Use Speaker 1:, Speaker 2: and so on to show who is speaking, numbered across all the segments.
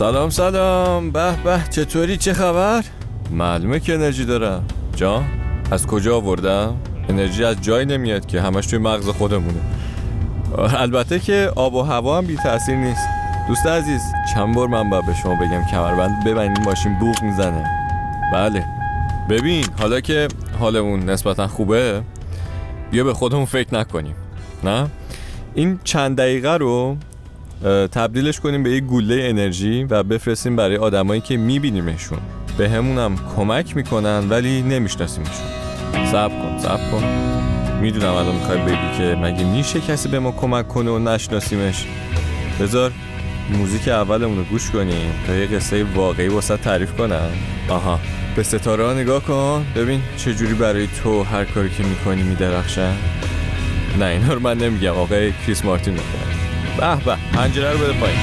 Speaker 1: سلام سلام. به به چطوری؟ چه خبر؟ معلومه که انرژی دارم. جان از کجا آوردم؟ انرژی از جای نمیاد که همش توی مغز خودمونه. البته که آب و هوا هم بی تاثیر نیست. دوست عزیز چند بار من باید به شما بگم کمربند ببینید ماشین بوق می‌زنه. بله. ببین حالا که حالمون نسبتا خوبه بیا به خودمون فکر نکنیم. نه؟ این چند دقیقه رو تبدیلش کنیم به یه گوله انرژی و بفرستیم برای آدمایی که میبینیمشون. به همونم کمک می‌کنن ولی نمیشناسیمشون. صبر کن صبر کن. می‌دونم الان می‌خوای بگی که مگه میشه کسی به ما کمک کنه و نشناسیمش. بذار موزیک اولمون رو گوش کنیم تا یه قصه واقعی واسه تعریف کنم آها. به ستاره ها نگاه کن. ببین چه جوری برای تو هر کاری که می‌کنی میدرخشن. نه اینا رو من نمیگم. آقای کریس مارتین می‌کنه Bah bah, Angela with a.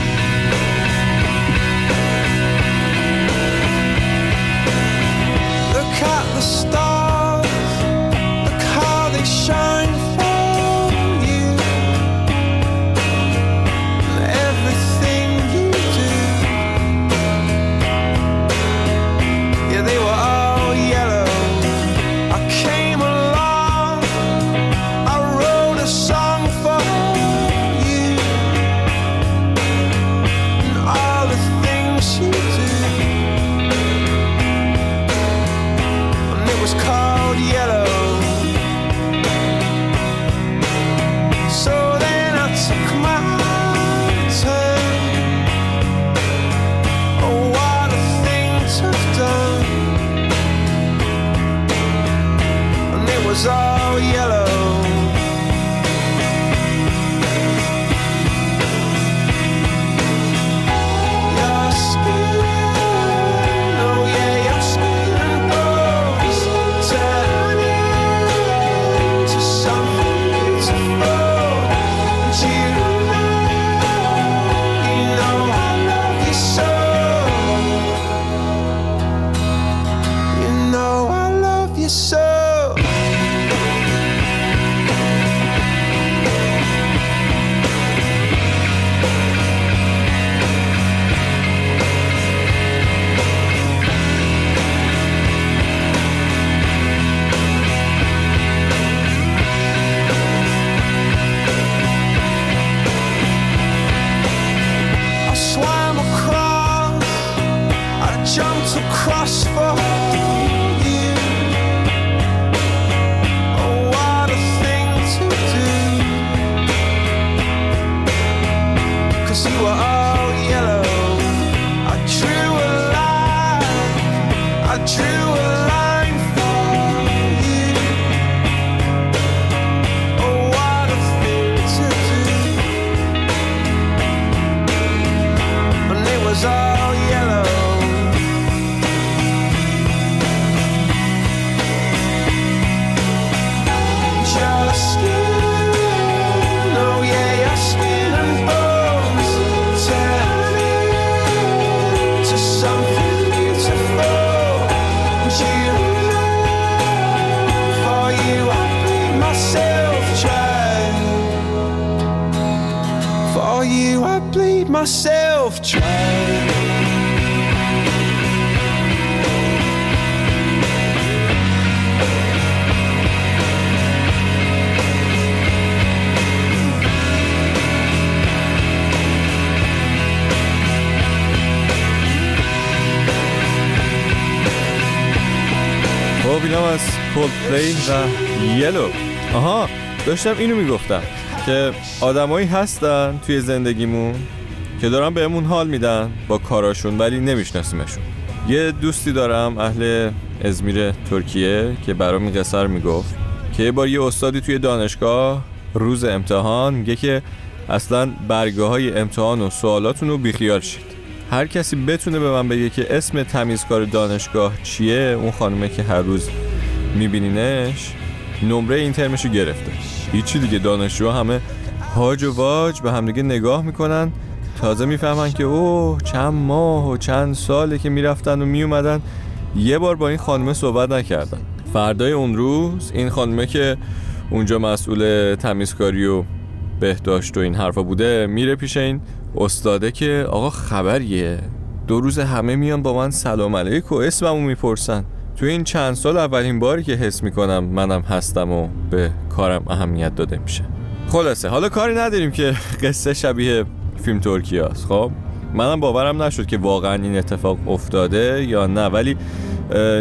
Speaker 2: Look at the stars, look how they shine. true myself dry.
Speaker 1: خب اینم از و یلو آها داشتم اینو می‌گفتم که آدمایی هستن توی زندگیمون که دارن بهمون حال میدن با کاراشون ولی نمیشناسیمشون. یه دوستی دارم اهل ازمیر ترکیه که برام رو می‌گفت که یه بار یه استادی توی دانشگاه روز امتحان میگه که اصلا برگه های امتحان و سوالاتون رو بیخیال شید. هر کسی بتونه به من بگه که اسم تمیزکار دانشگاه چیه اون خانومه که هر روز میبینینش نمره این ترمشو گرفته. هیچی دیگه دانشجو همه هاج و واج به همدیگه نگاه می‌کنن. تازه می‌فهمن که اوه چند ماه و چند ساله که می‌رفتن و میومدن یه بار با این خانمه صحبت نکردن. فردای اون روز این خانمه که اونجا مسئول تمیزکاری و بهداشت و این حرفا بوده میره پیش این استاده که آقا خبریه. دو روز همه میان با من سلام علیک و اسممو می‌پرسن. تو این چند سال اولین باری که حس می‌کنم منم هستم و به کارم اهمیت داده میشه. خلاصه حالا کاری نداریم که قصه شبیه فیلم ترکیه است خب منم باورم نشد که واقعا این اتفاق افتاده یا نه ولی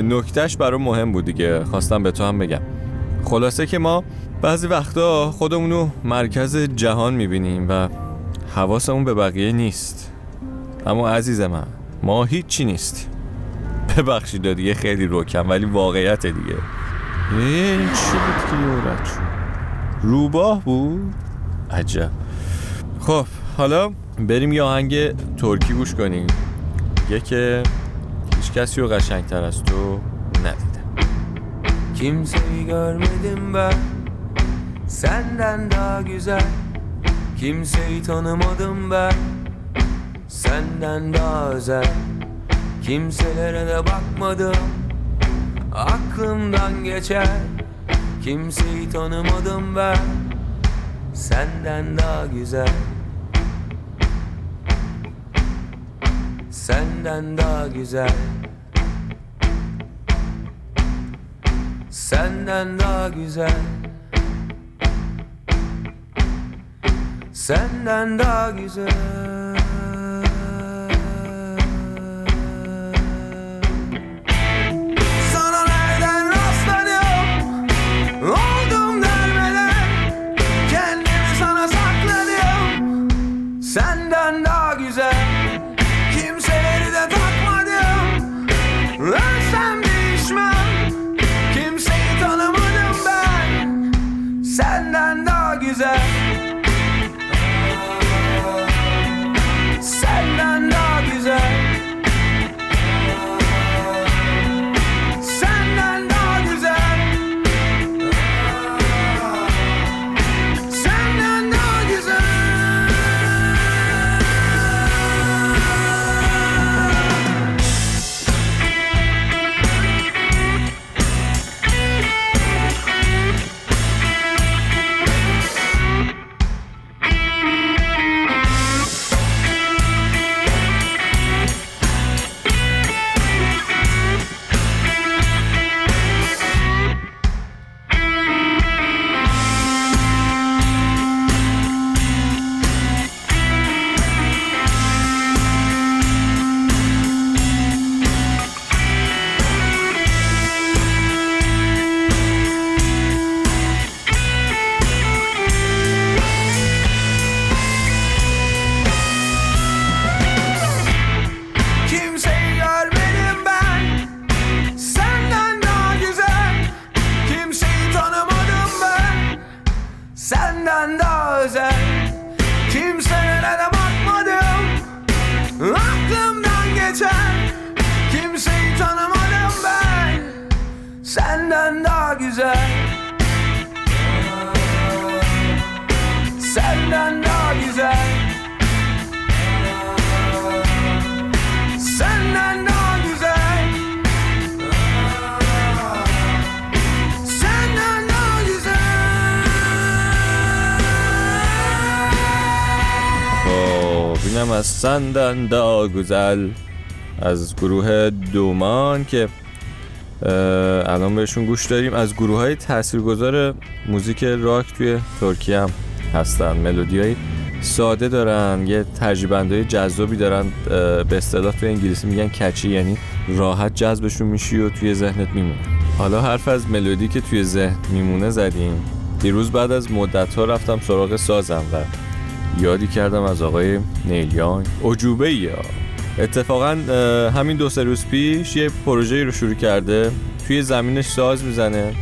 Speaker 1: نکتهش برام مهم بود دیگه. خواستم به تو هم بگم. خلاصه که ما بعضی وقتا خودمونو مرکز جهان می‌بینیم و حواسمون به بقیه نیست. اما عزیز من ما هیچی نیستیم. ببخشید دیگه خیلی روکم ولی واقعیت دیگه. این چی بود که یه؟ روباه بود؟ عجب. خب حالا بریم یه آهنگ ترکی گوش کنیم یه که هیچ کسی رو قشنگتر از تو ندیده
Speaker 3: Kimseyi görmedim ben Senden daha güzel Kimseyi tanımadım ben Senden daha özel Kimselere de bakmadım Aklımdan geçer Kimseyi tanımadım ben Senden daha güzel Senden daha güzel. Senden daha güzel. Senden daha güzel Gözlere bakmadım. Aklımdan
Speaker 1: geçen اینم از سندن دا گزل از گروه دومان که الان بهشون گوش داریم. از گروه های تاثیرگذار موزیک راک توی ترکیه هم هستن. ملودی های ساده دارن یه ترجیبندهای جذابی دارن. به اصطلاح توی انگلیسی میگن کچی یعنی راحت جذبشون میشی و توی ذهنت میمونه. حالا حرف از ملودی که توی ذهن میمونه زدیم. دیروز بعد از مدت ها رفتم سراغ سازم و یادی کردم از آقای نیلیان عجوبه یا اتفاقا همین دو سه روز پیش یه پروژه رو شروع کرده. توی زمینش ساز می‌زنه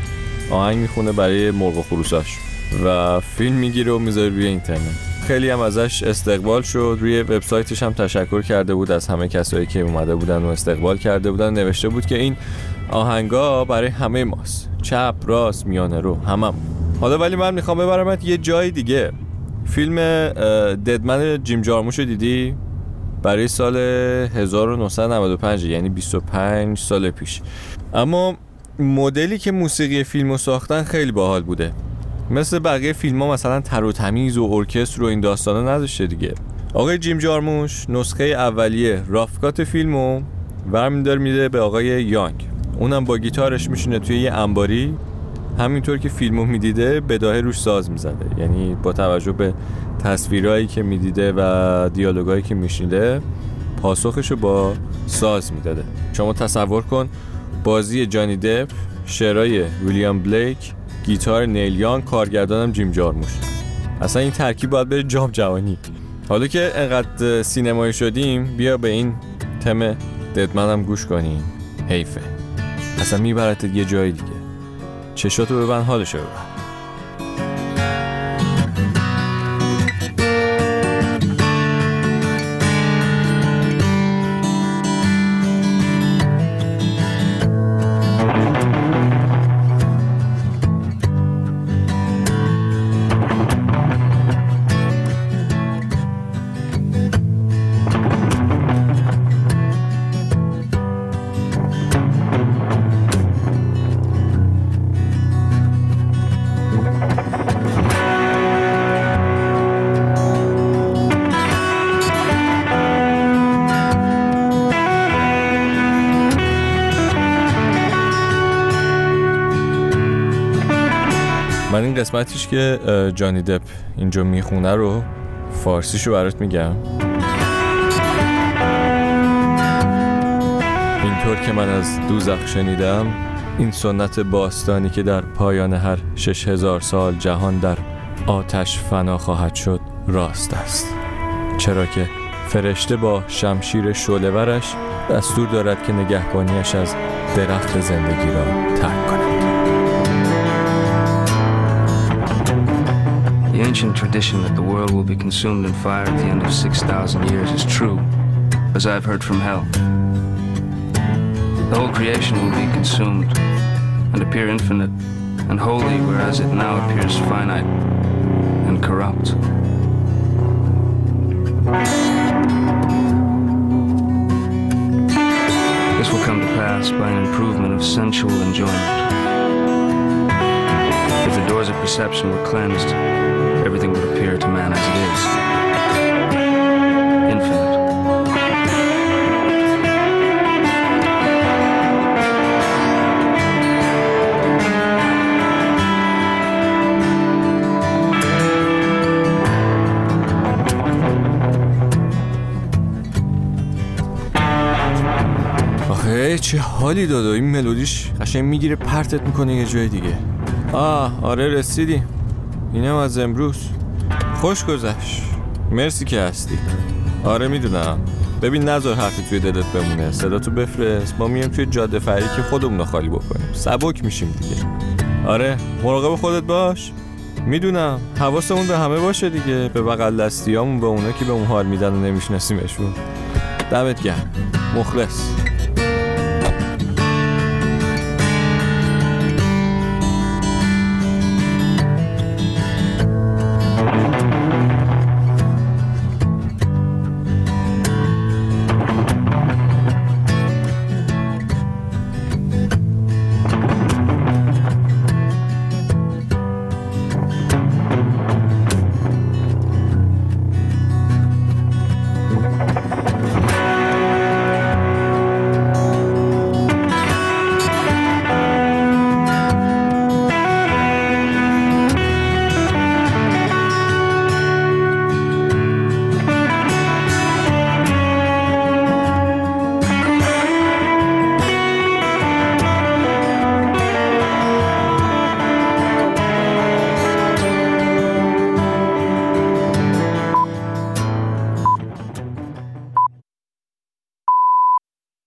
Speaker 1: آهنگ می‌خونه برای مرغ و خروساش. و فیلم می‌گیره و می‌ذاره روی اینترنت. خیلی هم ازش استقبال شد. روی وبسایتش هم تشکر کرده بود از همه کسایی که اومده بودن و استقبال کرده بودن. نوشته بود که این آهنگا برای همه ماست. چپ راست میانه رو همم حالا ولی من می‌خوام ببرمت یه جای دیگه. فیلم ددمن جیم جارموش رو دیدی؟ برای سال 1995 یعنی 25 سال پیش. اما مدلی که موسیقی فیلم رو ساختن خیلی باحال بوده. مثل بقیه فیلم ها مثلا تر و تمیز و ارکستر و این داستانا نداشته دیگه. آقای جیم جارموش نسخه اولیه رافکات فیلمو برمیدار میده به آقای یانگ. اونم با گیتارش میشینه توی یه انباری. همینطور که فیلمو می‌دیده بداهه روش ساز می‌زده. یعنی با توجه به تصویرهایی که می‌دیده و دیالوگایی که میشنیده پاسخشو با ساز می‌داده. شما تصور کن بازی جانی دپ شعرهای ویلیام بلیک گیتار نیلیان کارگردانم جیم جارموش. اصلا این ترکیب باید بره جام جوانی حالا که انقدر سینمایی شدیم بیا به این تم ددمنم گوش کنیم. حیفه. اصلا می‌برد یه جای دیگه. چشاتو ببند حالشو ببند. قسمتیش که جانی دپ اینجا می‌خونه رو فارسیشو برات میگم. اینطور که من از دوزخ شنیدم این سنت باستانی که در پایان هر شش هزار سال جهان در آتش فنا خواهد شد راست است. چرا که فرشته با شمشیر شعله‌ورش دستور دارد که نگهبانیش از درخت زندگی را ترک کند.
Speaker 4: The ancient tradition that the world will be consumed in fire at the end of 6,000 years is true, as I've heard from hell. The whole creation will be consumed and appear infinite and holy, whereas it now appears finite and corrupt. This will come to pass by an improvement of sensual enjoyment. If the doors of perception were cleansed, everything would appear to man as it is. Infinite.
Speaker 1: چه حالی داد این ملودیش قشنگ می‌گیره پرتت می‌کنه یه جای دیگه. آه آره رسیدی اینم از امروز. خوش گذشت. مرسی که هستی. آره می‌دونم. ببین نظر حرفی توی دلت بمونه. صدا تو بفرست. ما میایم توی جاده فری که خودمون رو خالی بکنیم. سبک میشیم دیگه. آره مراقب خودت باش. می‌دونم. حواسمون به همه باشه دیگه. به بغل دستیامون به اونا که به اون حال میدن و نمیشناسیمشون. دمت گرم. مخلص.